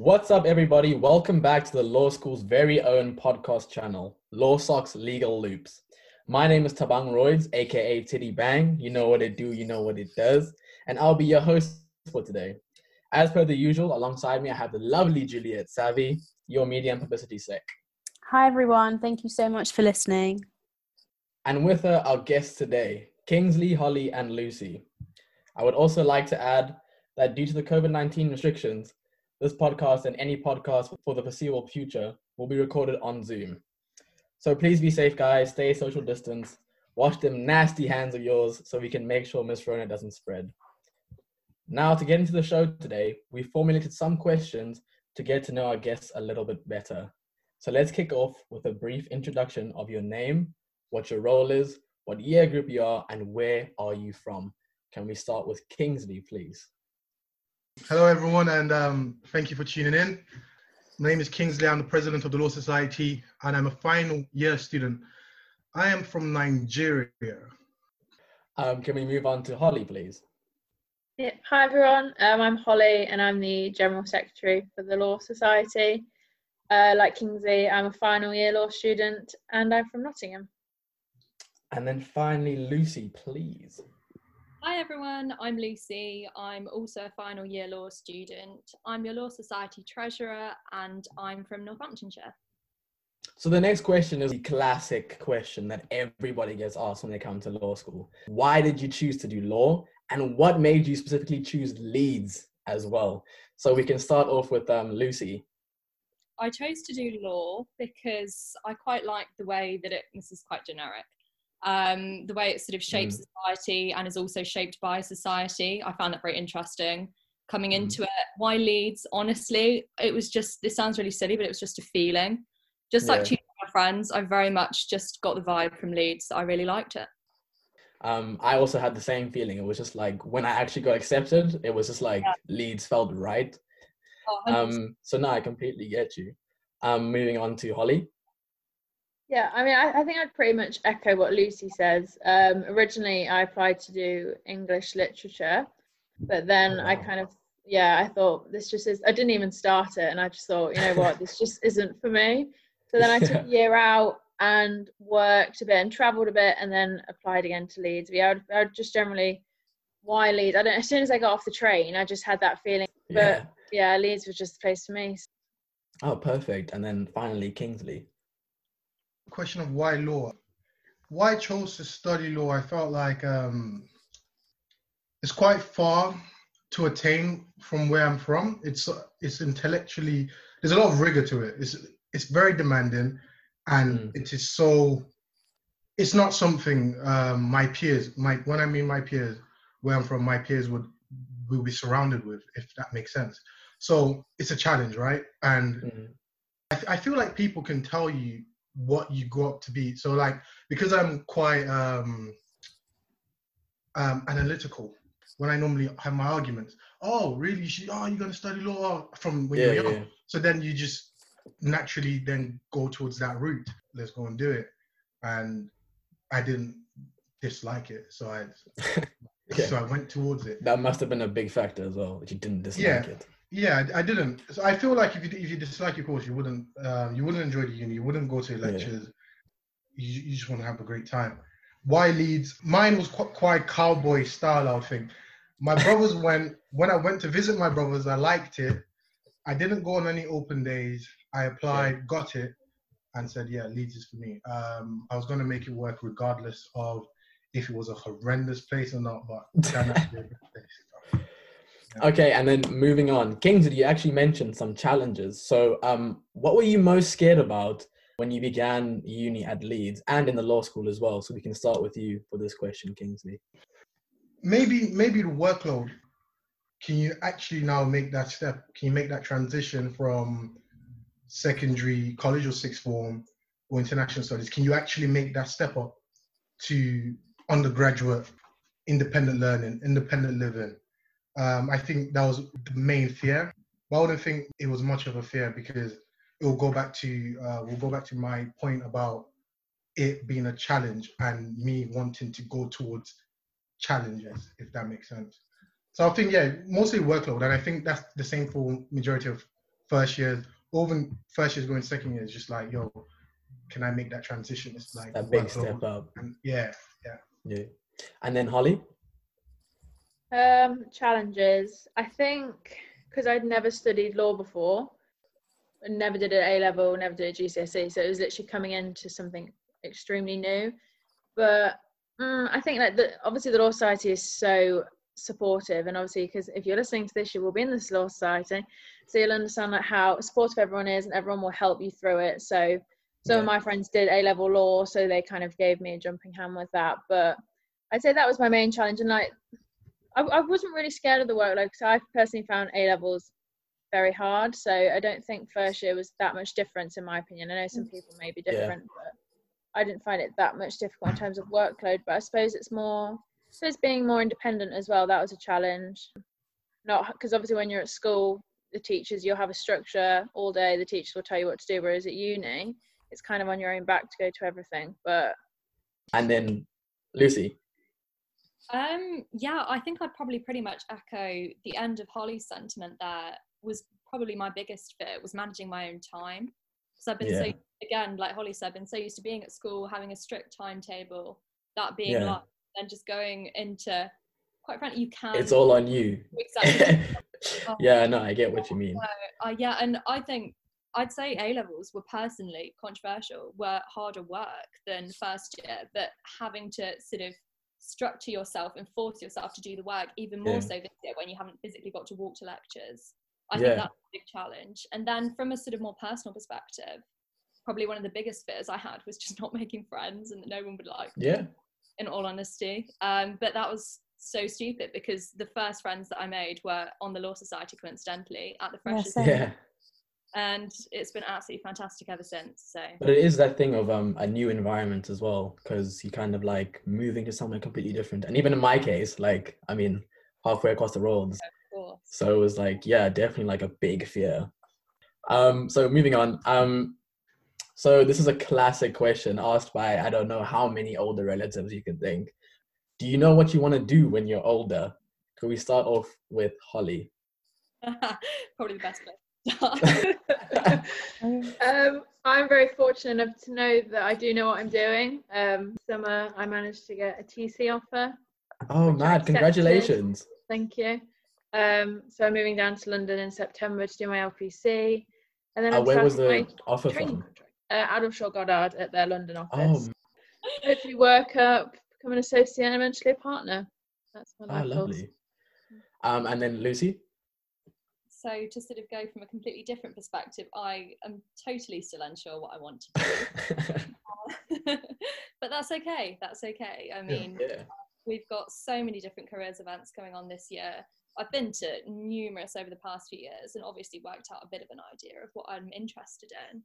What's up, everybody? Welcome back to the Law School's very own podcast channel, LawSoc's Legal Loops. My name is Tabang Royds, aka Titty Bang. You know what it do, you know what it does, and I'll be your host for today. As per the usual, alongside me, I have the lovely Juliet Savvy, your media and publicity sec. Hi, everyone. Thank you so much for listening. And with her, our guests today, Kingsley, Holly, and Lucy. I would also like to add that due to the COVID 19 restrictions, this podcast and any podcast for the foreseeable future will be recorded on Zoom. So please be safe, guys. Stay social distance. Wash them nasty hands of yours so we can make sure Miss Rona doesn't spread. Now, to get into the show today, we formulated some questions to get to know our guests a little bit better. So let's kick off with a brief introduction of your name, what your role is, what year group you are, and where are you from. Can we start with Kingsley, please? Hello, everyone, and um, thank you for tuning in. My name is Kingsley. I'm the president of the Law Society, and I'm a final year student. I am from Nigeria. Um, can we move on to Holly, please? Yeah. Hi, everyone. Um, I'm Holly, and I'm the General Secretary for the Law Society. Uh, like Kingsley, I'm a final year law student, and I'm from Nottingham. And then finally, Lucy, please. Hi everyone, I'm Lucy. I'm also a final year law student. I'm your Law Society treasurer and I'm from Northamptonshire. So the next question is the classic question that everybody gets asked when they come to law school. Why did you choose to do law and what made you specifically choose Leeds as well? So we can start off with um, Lucy. I chose to do law because I quite like the way that it, this is quite generic, um, the way it sort of shapes mm. society and is also shaped by society. I found that very interesting. Coming mm. into it, why Leeds? Honestly, it was just. This sounds really silly, but it was just a feeling. Just yeah. like choosing my friends, I very much just got the vibe from Leeds. I really liked it. Um, I also had the same feeling. It was just like when I actually got accepted, it was just like yeah. Leeds felt right. Oh, um, so now I completely get you. Um, moving on to Holly. Yeah, I mean, I, I, think I'd pretty much echo what Lucy says. Um, originally, I applied to do English literature, but then I kind of, yeah, I thought this just is, I didn't even start it, and I just thought, you know what, this just isn't for me. So then I took a year out and worked a bit and travelled a bit, and then applied again to Leeds. But yeah, I would, I would just generally, why Leeds? I don't. As soon as I got off the train, I just had that feeling. But yeah, yeah Leeds was just the place for me. Oh, perfect. And then finally, Kingsley question of why law. Why I chose to study law, I felt like um, it's quite far to attain from where I'm from. It's it's intellectually there's a lot of rigor to it. It's it's very demanding, and mm. it is so. It's not something um, my peers, my when I mean my peers, where I'm from, my peers would will be surrounded with, if that makes sense. So it's a challenge, right? And mm. I, I feel like people can tell you what you grow up to be. So like because I'm quite um, um, analytical when I normally have my arguments. Oh, really? You should, oh, you're gonna study law from when yeah, you're young. Yeah. So then you just naturally then go towards that route. Let's go and do it. And I didn't dislike it, so I okay. so I went towards it. That must have been a big factor as well that you didn't dislike yeah. it. Yeah, I, didn't. So I feel like if you if you dislike your course, you wouldn't um, you wouldn't enjoy the uni. You wouldn't go to lectures. Yeah. You, you just want to have a great time. Why Leeds? Mine was quite, quite cowboy style. I think. My brothers went when I went to visit my brothers. I liked it. I didn't go on any open days. I applied, yeah. got it, and said, "Yeah, Leeds is for me." Um, I was going to make it work regardless of if it was a horrendous place or not, but Okay, and then moving on, Kingsley, you actually mentioned some challenges. So, um, what were you most scared about when you began uni at Leeds and in the law school as well? So we can start with you for this question, Kingsley. Maybe, maybe the workload. Can you actually now make that step? Can you make that transition from secondary, college, or sixth form, or international studies? Can you actually make that step up to undergraduate, independent learning, independent living? Um, I think that was the main fear. But I wouldn't think it was much of a fear because it will go back to uh, we'll go back to my point about it being a challenge and me wanting to go towards challenges, if that makes sense. So I think yeah, mostly workload, and I think that's the same for majority of first year, even first years going second year is just like, yo, can I make that transition? It's like a big step up. And yeah, Yeah. And then Holly? Um, challenges. I think because I'd never studied law before, and never did it A level, never did a GCSE, so it was literally coming into something extremely new. But mm, I think like the obviously the law society is so supportive, and obviously because if you're listening to this, you will be in this law society, so you'll understand like how supportive everyone is, and everyone will help you through it. So some Yeah. of my friends did A level law, so they kind of gave me a jumping hand with that. But I'd say that was my main challenge, and like I, I wasn't really scared of the workload because I personally found A levels very hard. So I don't think first year was that much difference in my opinion. I know some mm. people may be Yeah. different, but I didn't find it that much difficult in terms of workload. But I suppose it's more, I suppose being more independent as well. That was a challenge. Not because obviously when you're at school, the teachers you'll have a structure all day. The teachers will tell you what to do. Whereas at uni, it's kind of on your own back to go to everything. But And then Lucy? Um, yeah, I think I'd probably pretty much echo the end of Holly's sentiment there was probably my biggest fear was managing my own time. So I've been Yeah. so again, like Holly said, been so used to being at school, having a strict timetable, that being Yeah. like and just going into quite frankly you can It's all on you. exactly yeah, no, I get what you mean. uh, yeah, and I think I'd say A levels were personally controversial, were harder work than first year, but having to sort of structure yourself and force yourself to do the work even more Yeah. so this year when you haven't physically got to walk to lectures. I Yeah. think that's a big challenge. And then from a sort of more personal perspective, probably one of the biggest fears I had was just not making friends and that no one would like me, Yeah. in all honesty. Um, but that was so stupid because the first friends that I made were on the Law Society coincidentally at the freshers same. Yeah. And it's been absolutely fantastic ever since. So But it is that thing of um a new environment as well, because you kind of like moving to somewhere completely different. And even in my case, like I mean, halfway across the world. So it was like, yeah, definitely like a big fear. Um, so moving on. Um, so this is a classic question asked by I don't know how many older relatives you could think. Do you know what you want to do when you're older? Could we start off with Holly? Probably the best place. Start. Um, I'm very fortunate enough to know that I do know what I'm doing. Um, summer, I managed to get a TC offer. Oh, mad! Congratulations. Thank you. Um, so I'm moving down to London in September to do my LPC, and then Uh, I'm where was the my offer training from? Uh, Addleshaw Goddard at their London Oh, office. Hopefully, work up, become an associate, and eventually a partner. That's my oh, life goals. lovely. Um, and then Lucy. So to sort of go from a completely different perspective, I am totally still unsure what I want to do. but that's okay. That's okay. I mean, yeah. we've got so many different careers events going on this year. I've been to numerous over the past few years and obviously worked out a bit of an idea of what I'm interested in.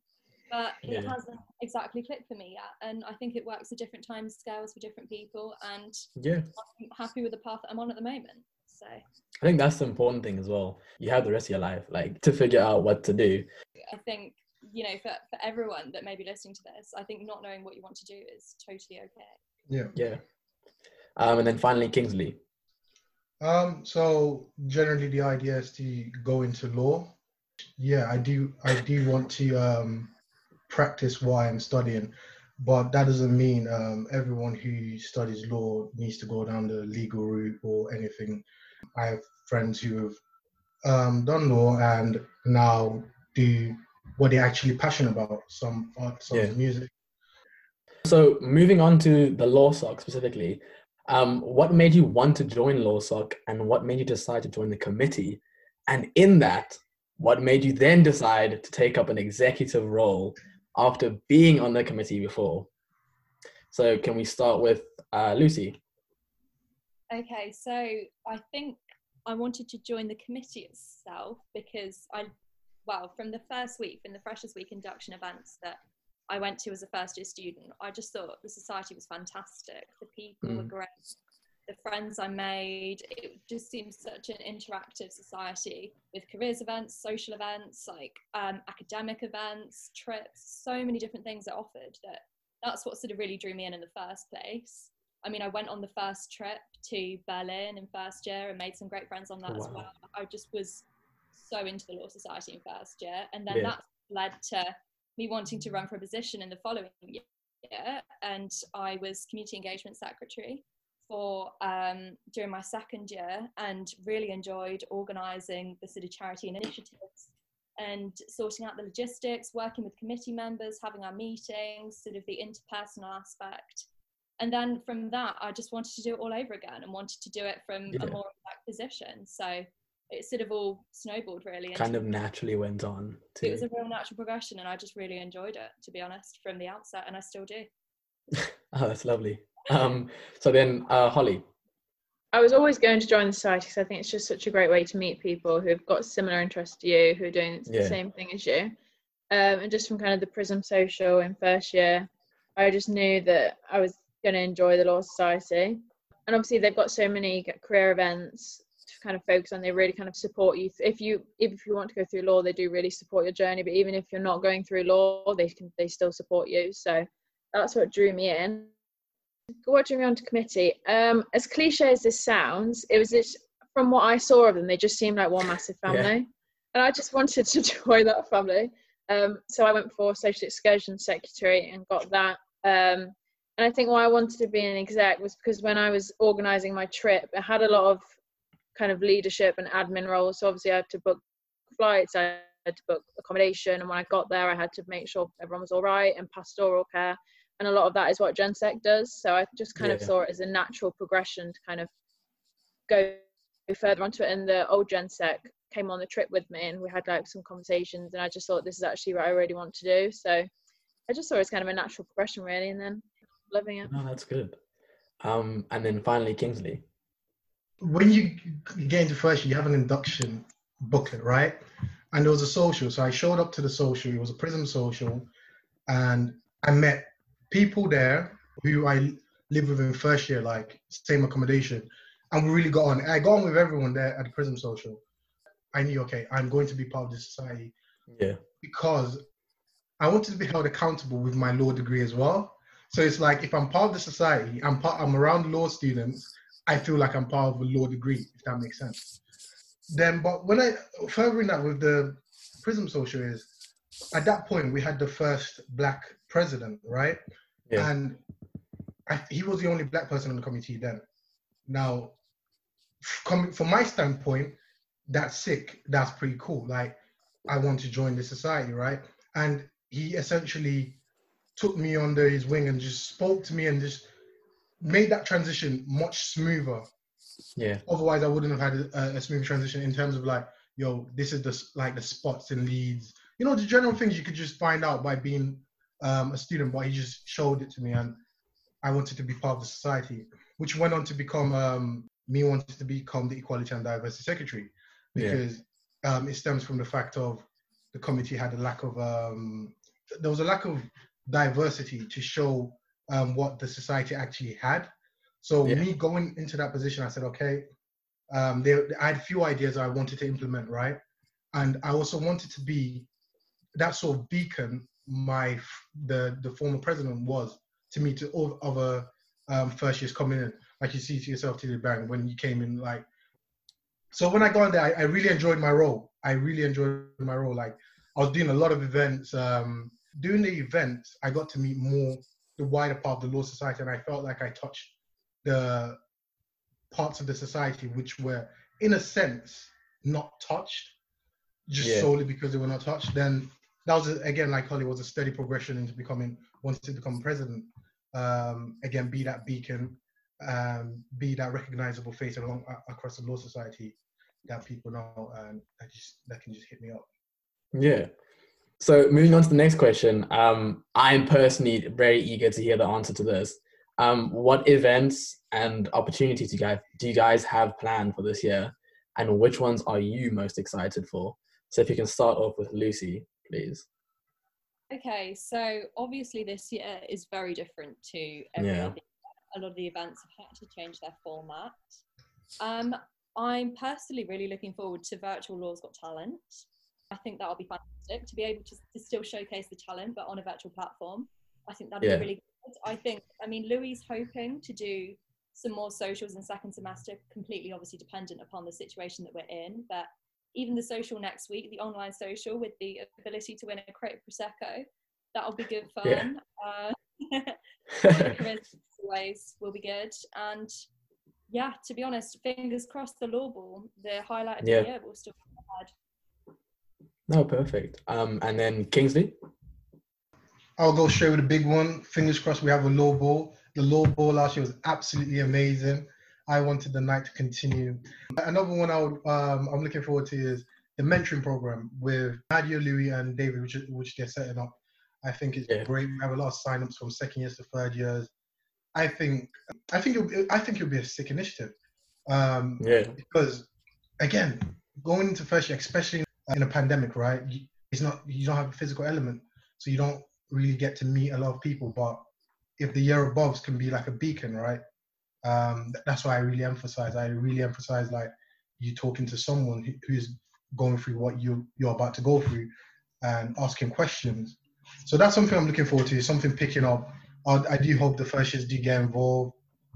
But it hasn't exactly clicked for me yet. And I think it works at different time scales for different people. And Yeah. I'm happy with the path that I'm on at the moment. So I think that's the important thing as well. You have the rest of your life, like to figure out what to do. I think, you know, for, for everyone that may be listening to this, I think not knowing what you want to do is totally okay. yeah. Yeah. Um, and then finally, Kingsley. Um, so generally the idea is to go into law. Yeah, I do I do want to um practice why I'm studying, but that doesn't mean um everyone who studies law needs to go down the legal route or anything. I have friends who have um done law and now do what they're actually passionate about, some art, some Yeah. music. So moving on to the law soc specifically, um, what made you want to join law soc, and what made you decide to join the committee? And in that, what made you then decide to take up an executive role after being on the committee before? So can we start with uh, Lucy? Okay, so I think I wanted to join the committee itself because I, well, from the first week, from the Freshers Week induction events that I went to as a first year student, I just thought the society was fantastic. The people were Mm. great. The friends I made, it just seemed such an interactive society with careers events, social events, like um, academic events, trips, so many different things it offered that that's what sort of really drew me in in the first place. I mean, I went on the first trip to Berlin in first year and made some great friends on that as well. I just was so into the Law Society in first year, and then Yeah. that led to me wanting to run for a position in the following year. And I was community engagement secretary for um, during my second year, and really enjoyed organising the sort of charity and initiatives and sorting out the logistics, working with committee members, having our meetings, sort of the interpersonal aspect. And then from that, I just wanted to do it all over again and wanted to do it from Yeah. a more relaxed position. So it sort of all snowballed really. Kind of naturally went on to. it was a real natural progression, and I just really enjoyed it, to be honest, from the outset, and I still do. Oh, that's lovely. Um, so then, uh, Holly. I was always going to join the society because I think it's just such a great way to meet people who've got similar interests to you, who are doing Yeah. the same thing as you. Um, and just from kind of the Pryzm Social in first year, I just knew that I was going to enjoy the Law Society. And obviously, they've got so many career events to kind of focus on. They really kind of support you. If you if you want to go through law, they do really support your journey. But even if you're not going through law, they can they still support you. So that's what drew me in watching around to committee um as cliche as this sounds it was just from what i saw of them they just seemed like one massive Yeah. family. And i just wanted to join that family. Um so i went for social excursion secretary and got that. Um and i think why i wanted to be an exec was because when i was organizing my trip i had a lot of kind of leadership and admin roles. So obviously i had to book flights i had to book accommodation. And when i got there i had to make sure everyone was all right and pastoral care and a lot of that is what GenSec does. So I just kind of saw it as a natural progression to kind of go further onto it. And the old GenSec came on the trip with me, and we had like some conversations, and I just thought this is actually what I really want to do. So I just saw it as kind of a natural progression, really, and then loving it. No, that's good. Um, and then finally, Kingsley. when you get into first year, you have an induction booklet, right? And there was a social. So I showed up to the social. It was a Pryzm social, and I met people there who I lived with in first year, like same accommodation, and we really got on. I got on with everyone there at the Pryzm social. I knew, okay, I'm going to be part of this society Yeah. because I wanted to be held accountable with my law degree as well. So it's like if I'm part of the society, I'm part, I'm around law students. I feel like I'm part of a law degree, if that makes sense. Then, but when I furthering that with the Pryzm Social is, at that point we had the first black president, right? Yeah. And I, he was the only black person on the committee then. Now, coming from my standpoint, that's sick. That's pretty cool. Like, I want to join the society, right? And he essentially took me under his wing and just spoke to me and just made that transition much smoother. Yeah. Otherwise, I wouldn't have had a, a smooth transition in terms of like, yo, this is the like the spots and Leeds, you know, the general things you could just find out by being um, a student. But he just showed it to me, and I wanted to be part of the society, which went on to become um, me wanting to become the Equality and Diversity Secretary Yeah. because um, it stems from the fact of the committee had a lack of um, there was a lack of diversity to show um, what the society actually had. So Yeah. me going into that position, I said, okay, um, there, I had a few ideas I wanted to implement, right? And I also wanted to be that sort of beacon my f- the the former president was to me to all other um, first years coming in, like you see to yourself to the bank when you came in, like. So when I got in there, I, I really enjoyed my role. I really enjoyed my role. Like I was doing a lot of events. Um, doing the events, I got to meet more the wider part of the law society, and I felt like I touched the parts of the society which were, in a sense, not touched, just Yeah. solely because they were not touched. Then that was again, like Holly, was a steady progression into becoming wanting to become president. Um, again, be that beacon, um, be that recognizable face along across the law society that people know and that just that can just hit me up. Yeah. So moving on to the next question, um, I'm personally very eager to hear the answer to this. Um, what events and opportunities do you guys do you guys have planned for this year, and which ones are you most excited for? So if you can start off with Lucy, please. Okay, so obviously this year is very different to every Yeah. other year. A lot of the events have had to change their format. Um, I'm personally really looking forward to Virtual Laws Got Talent. I think that'll be fantastic to be able to, to still showcase the talent, but on a virtual platform. I think that'd Yeah. be really good. I think, I mean, Louis hoping to do some more socials in second semester, completely obviously dependent upon the situation that we're in. But even the social next week, the online social with the ability to win a crate of prosecco. That'll be good fun. Yeah. Uh, always will be good. And yeah, to be honest, fingers crossed the law ball, the highlight of Yeah. the year will still be ahead. no, perfect. Um, and then Kingsley. I'll go straight with a big one. Fingers crossed we have a low ball. The low ball last year was absolutely amazing. I wanted the night to continue. Another one I would, um, I'm looking forward to is the mentoring program with Nadia, Louis, and David, which, which they're setting up. I think it's Yeah. great. We have a lot of signups from second years to third years. I think I think it'll, be- I think it'll be a sick initiative. Um, Yeah. because again, going into first year, especially in a pandemic, right? It's not you don't have a physical element, so you don't really get to meet a lot of people. But if the year above can be like a beacon, right? Um, that's why I really emphasize. I really emphasize like you talking to someone who- who's going through what you you're about to go through and asking questions. So that's something I'm looking forward to. Something picking up. I, I do hope the first years do get involved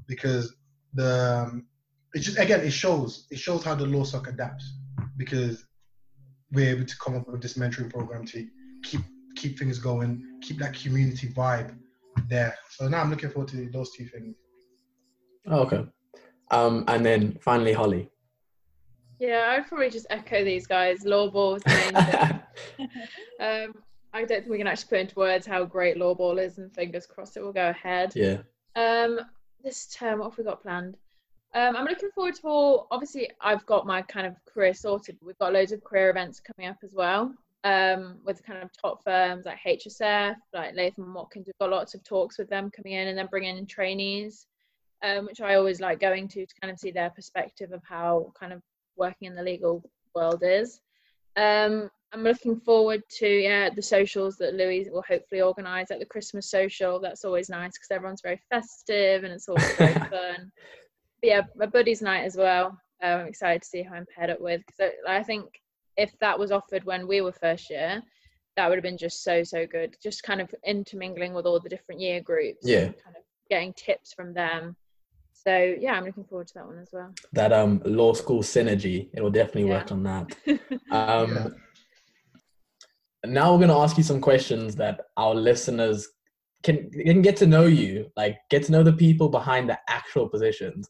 because the um, it just again it shows it shows how the law soc adapts because we're able to come up with this mentoring program to keep keep things going, keep that community vibe there. So now I'm looking forward to those two things. Oh, okay. Um, and then finally Holly. Yeah, I'd probably just echo these guys. Law ball um, I don't think we can actually put into words how great law ball is, and fingers crossed it will go ahead. yeah. Um, this term, what have we got planned? Um, I'm looking forward to all. Obviously, I've got my kind of career sorted. We've got loads of career events coming up as well. Um, with kind of top firms like HSF, like Latham Watkins. We've got lots of talks with them coming in, and then bringing in trainees, um, which I always like going to to kind of see their perspective of how kind of working in the legal world is. Um, I'm looking forward to yeah the socials that Louis will hopefully organise, like the Christmas social. That's always nice because everyone's very festive and it's always very fun. But yeah, my buddies' night as well. Um, I'm excited to see who I'm paired up with because I, I think if that was offered when we were first year, that would have been just so so good. Just kind of intermingling with all the different year groups. Yeah. and kind of getting tips from them. So yeah, I'm looking forward to that one as well. That um law school synergy. It will definitely work on that. Um, Yeah. Now we're gonna ask you some questions that our listeners can can get to know you, like get to know the people behind the actual positions.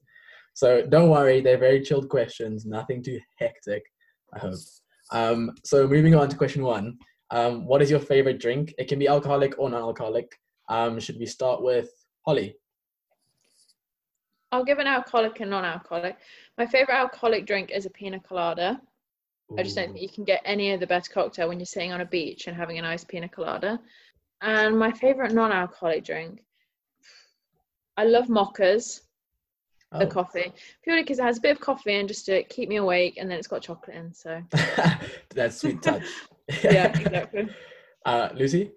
So don't worry, they're very chilled questions, nothing too hectic. I hope. Um, so moving on to question one. Um, what is your favorite drink? It can be alcoholic or non-alcoholic. Um, should we start with Holly? I'll give an alcoholic and non-alcoholic. My favorite alcoholic drink is a pina colada. I just don't think you can get any of the best cocktail when you're sitting on a beach and having a nice pina colada. And my favorite non-alcoholic drink, I love mochas, the Oh. coffee, purely because it has a bit of coffee in just to keep me awake, and then it's got chocolate in. So That's sweet touch. yeah, exactly. Uh, Lucy?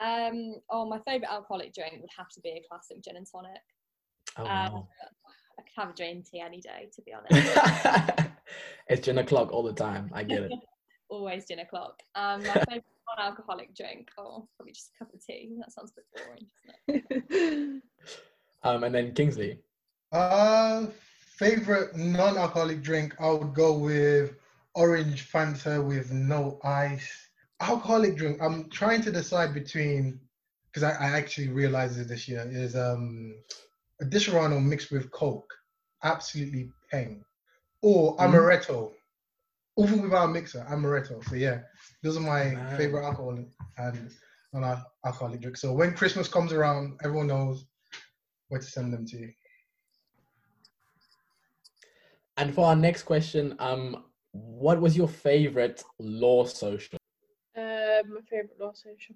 Um, oh, my favourite alcoholic drink would have to be a classic gin and tonic. Oh, Um. I could have a green tea any day, to be honest. it's gin o'clock all the time. I get it. Always gin o'clock. Um, my favourite non-alcoholic drink, oh, probably just a cup of tea. That sounds a bit boring, doesn't it? Um, and then Kingsley. Uh, favorite non-alcoholic drink? I would go with orange Fanta with no ice. Alcoholic drink. I'm trying to decide between because I, I actually realized it this year is um a Disaronno mixed with Coke. Absolutely peng. Or Mhm. amaretto. Even without a mixer, amaretto. So yeah, those are my Nice. favorite alcohol and non-alcoholic drinks. So when Christmas comes around, everyone knows where to send them to. And for our next question, um, what was your favorite law social? Uh, my favorite law social.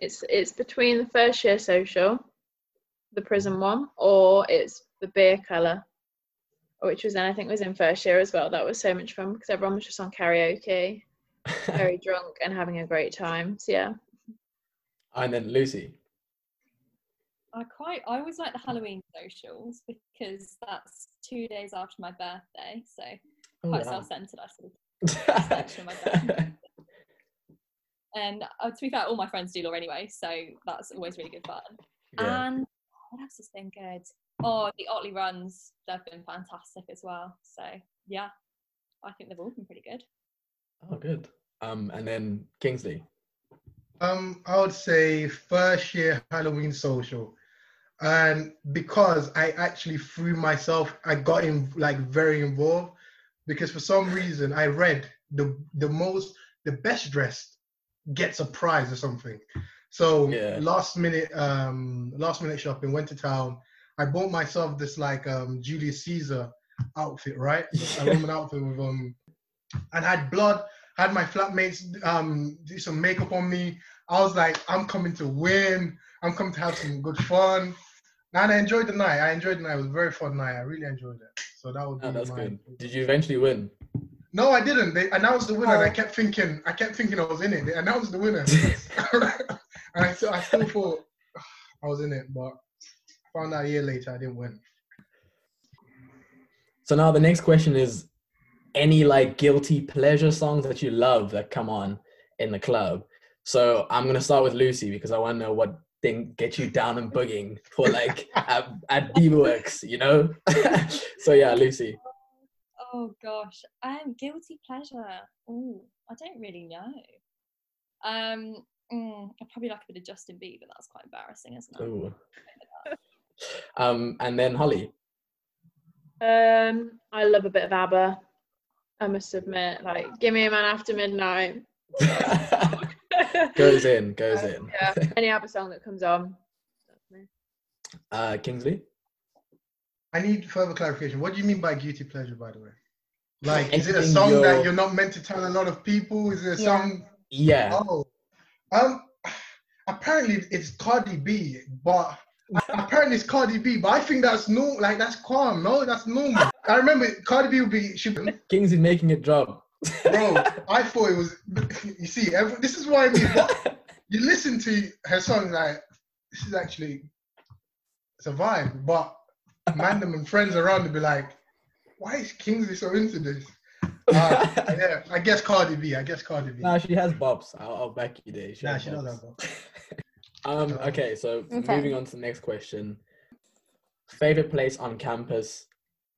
It's it's between the first year social, the prison one, or it's the beer colour, which was then I think was in first year as well. That was so much fun because everyone was just on karaoke, very drunk and having a great time. So yeah, and then Lucy. I quite, I always like the Halloween socials because that's two days after my birthday, so Oh, quite wow. self-centered. I sort of section of my birthday. And uh, to be fair, all my friends do law anyway, so that's always really good fun. yeah. And what else has been good? Oh, the Otley runs, they've been fantastic as well. So yeah, I think they've all been pretty good. Oh, good. Um, and then Kingsley. Um, I would say first year Halloween social. And because I actually threw myself, I got in like very involved because for some reason I read the the most the best dressed gets a prize or something. So Yeah. last minute um last minute shopping, went to town. I bought myself this like um Julius Caesar outfit, right? A Roman outfit with um and had blood, had my flatmates um do some makeup on me. I was like, I'm coming to win. I'm coming to have some good fun. And I enjoyed the night. I enjoyed the night. It was a very fun night. I really enjoyed it. So that would be Oh, that's my good. Did you eventually win? no, I didn't. They announced the winner, and I Oh. kept thinking, I kept thinking I was in it. They announced the winner, and I still, I still thought I was in it, but found out a year later I didn't win. So now the next question is any like guilty pleasure songs that you love that come on in the club. So I'm gonna start with Lucy because I want to know what thing gets you down and booging for like at, at Works, you know? so yeah, Lucy. Oh gosh, um, guilty pleasure. Oh, I don't really know. Um, mm, I probably like a bit of Justin Bieber. That's quite embarrassing, isn't it? Ooh. Um, and then Holly. Um, I love a bit of ABBA. I must admit, like, give me a man after midnight. goes in, goes in. Yeah, any ABBA song that comes on. Uh, Kingsley. I need further clarification. What do you mean by guilty pleasure, by the way? Like, is it a song that you're- you're not meant to tell a lot of people? Is it a Yeah. song? Yeah. Oh, um, apparently it's Cardi B, but apparently it's Cardi B. But I think that's no, like that's calm. No, that's normal. I remember Cardi B would be, she, bro. Kingsley making it drop. Bro, I thought it was. You see, every, this is why I mean. What, you listen to her songs like this is actually it's a vibe, but Mandem and friends around to be like, why is Kingsley so into this? Uh, yeah, I guess Cardi B. I guess Cardi B. nah, she has bops. I'll, I'll back you there. She Nah, has she does bops. have bops. Um, okay, so Okay. moving on to the next question. Favorite place on campus?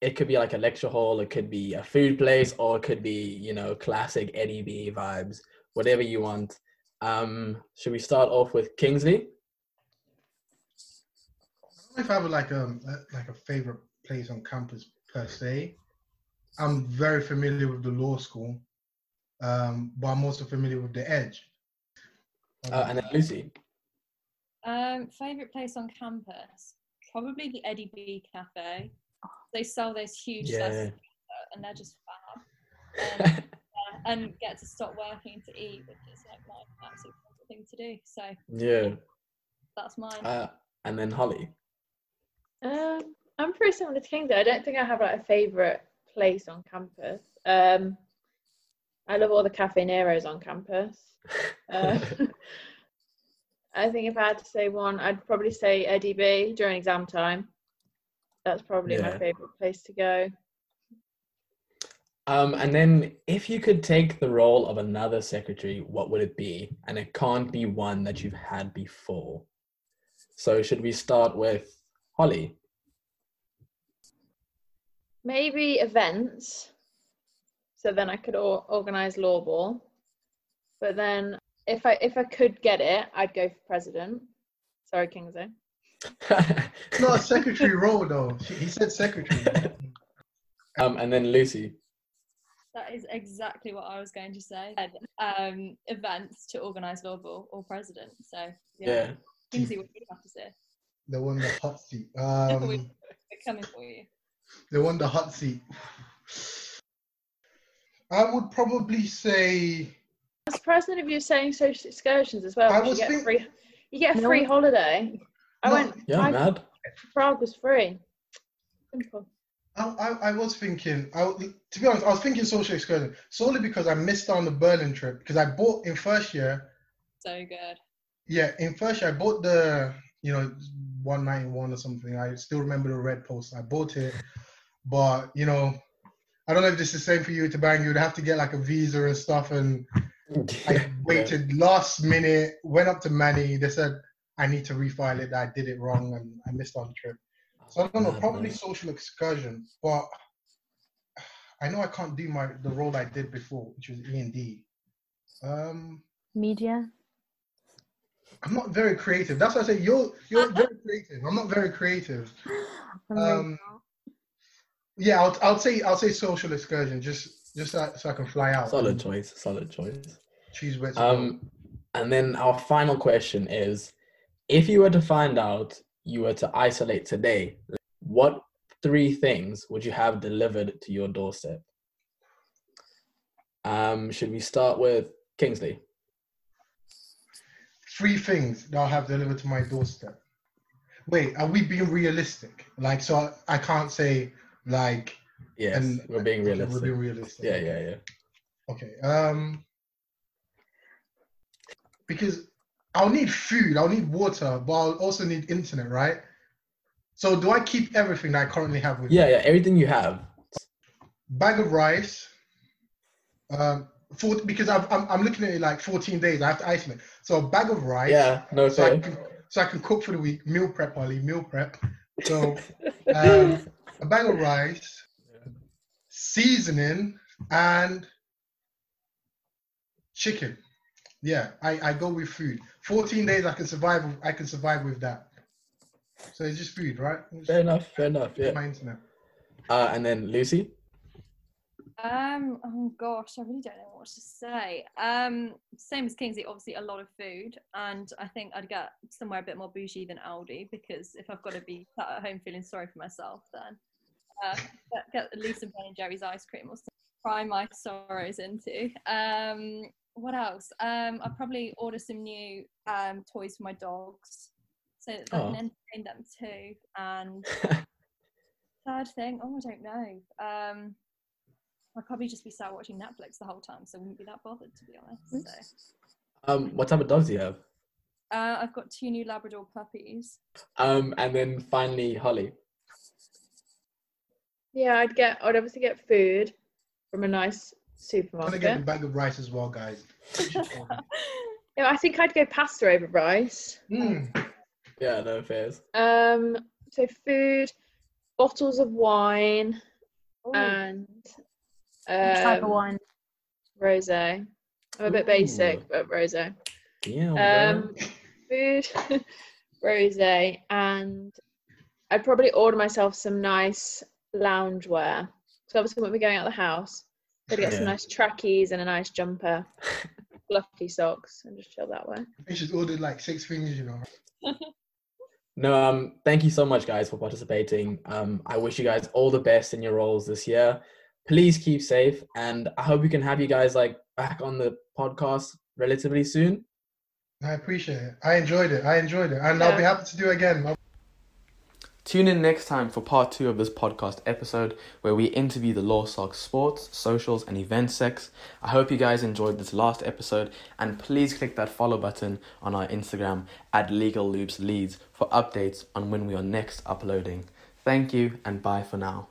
It could be like a lecture hall, it could be a food place, or it could be, you know, classic Eddie B vibes, whatever you want. Um, should we start off with Kingsley? I don't know if I have like um a- like a favorite place on campus per se. I'm very familiar with the law school, um, but I'm also familiar with the Edge. Uh, and then Lucy. Um, favorite place on campus? Probably the Eddie B Cafe. They sell those huge Yeah. slices of pizza and they're just fab. Um, yeah, and get to stop working to eat, which is like my absolute favourite thing to do. So yeah. that's mine. Uh, and then Holly. Um, I'm pretty similar to Kingsley. I don't think I have like a favourite place on campus. Um, I love all the Cafe Neros on campus. Uh, I think if I had to say one, I'd probably say Eddie B during exam time. That's probably my favourite place to go. Um, and then if you could take the role of another secretary, what would it be? And it can't be one that you've had before. So should we start with Holly? Maybe events. So then I could or- organise law ball. But then if I if I could get it, I'd go for president. Sorry, Kingsley. It's not a secretary role though. She, he said secretary. um, and then Lucy. That is exactly what I was going to say. Um, events to organise law ball or president. So yeah, Yeah. Kingsley, what do you have to say? the one the hot seat. We- Um, We're coming for you. The one the hot seat. I would probably say I'm surprised none of you are saying social excursions as well. I was you get think- free. You get a No. free holiday. I No. went. Yeah, I, mad. Prague was free. Simple. I, I, I was thinking, I, w- to be honest, I was thinking social excursion solely because I missed on the Berlin trip because I bought in first year. So good. Yeah, in first year I bought the you know 191 or something. I still remember the red post. I bought it, but you know, I don't know if this is the same for you Tabang. You'd have to get like a visa and stuff, and I waited last minute. Went up to Manny. They said I need to refile it. I did it wrong and I missed on the trip. So I don't know, probably social excursion, but I know I can't do my the role I did before, which was E and D. Um, Media. I'm not very creative. That's why I say you're you're very creative. I'm not very creative. Um. Yeah, I'll I'll say I'll say social excursion just just so, so I can fly out. Solid choice. Solid choice. Choose where. Um, and then our final question is: If you were to find out you were to isolate today, what three things would you have delivered to your doorstep? Um, should we start with Kingsley? Three things that I'll have delivered to my doorstep. Wait, are we being realistic? Like, so I, I can't say like. Yes, and we're being realistic. We're being realistic. Yeah, yeah, yeah. Okay. Um. Because I'll need food, I'll need water, but I'll also need internet, right? So do I keep everything that I currently have with me? Yeah, yeah. Everything you have. Bag of rice. Um, for, because I've, I'm I'm looking at it like 14 days. I have to isolate. So a bag of rice. Yeah, no So I can so I can cook for the week. Meal prep, Ollie. Meal prep. So um, a bag of rice, seasoning, and chicken. Yeah, I, I go with food. 14 days I can survive. I can survive with that. So it's just food, right? Just Fair enough. Fair enough. Yeah. My internet. Uh, and then Lucy. Um, oh gosh, I really don't know what to say. Um, same as Kingsley, obviously a lot of food, and I think I'd get somewhere a bit more bougie than Aldi because if I've got to be sat at home feeling sorry for myself, then uh, get, get at least some Ben and Jerry's ice cream or something. to Cry my sorrows into. Um, what else? Um, I'll probably order some new um toys for my dogs so that I Oh. can entertain them too. And third thing, oh, I don't know. Um, I'd probably just be sat watching Netflix the whole time, so I wouldn't be that bothered to be honest. So, Um, what type of dogs do you have? uh, I've got two new Labrador puppies. Um, and then finally Holly. Yeah, I'd get. I'd obviously get food from a nice supermarket. I'm gonna get a bag of rice as well, guys. Yeah, I think I'd go pasta over rice. Mm. Yeah, no fairs. Um, so food, bottles of wine, Ooh, and Which type of um, wine? rosé. I'm a bit Ooh. basic, but rosé. Yeah. Um, food, rosé, and I'd probably order myself some nice loungewear. So obviously, when we're going out of the house, I'd get some nice trackies and a nice jumper, fluffy socks, and just chill that way. I should order like six things, you know. No, um, thank you so much, guys, for participating. Um, I wish you guys all the best in your roles this year. Please keep safe, and I hope we can have you guys like back on the podcast relatively soon. I appreciate it. I enjoyed it. I enjoyed it, and I'll be happy to do it again. Tune in next time for part two of this podcast episode where we interview the LawSoc's sports, socials, and event sex. I hope you guys enjoyed this last episode and please click that follow button on our Instagram at Legal Loops Leeds for updates on when we are next uploading. Thank you and bye for now.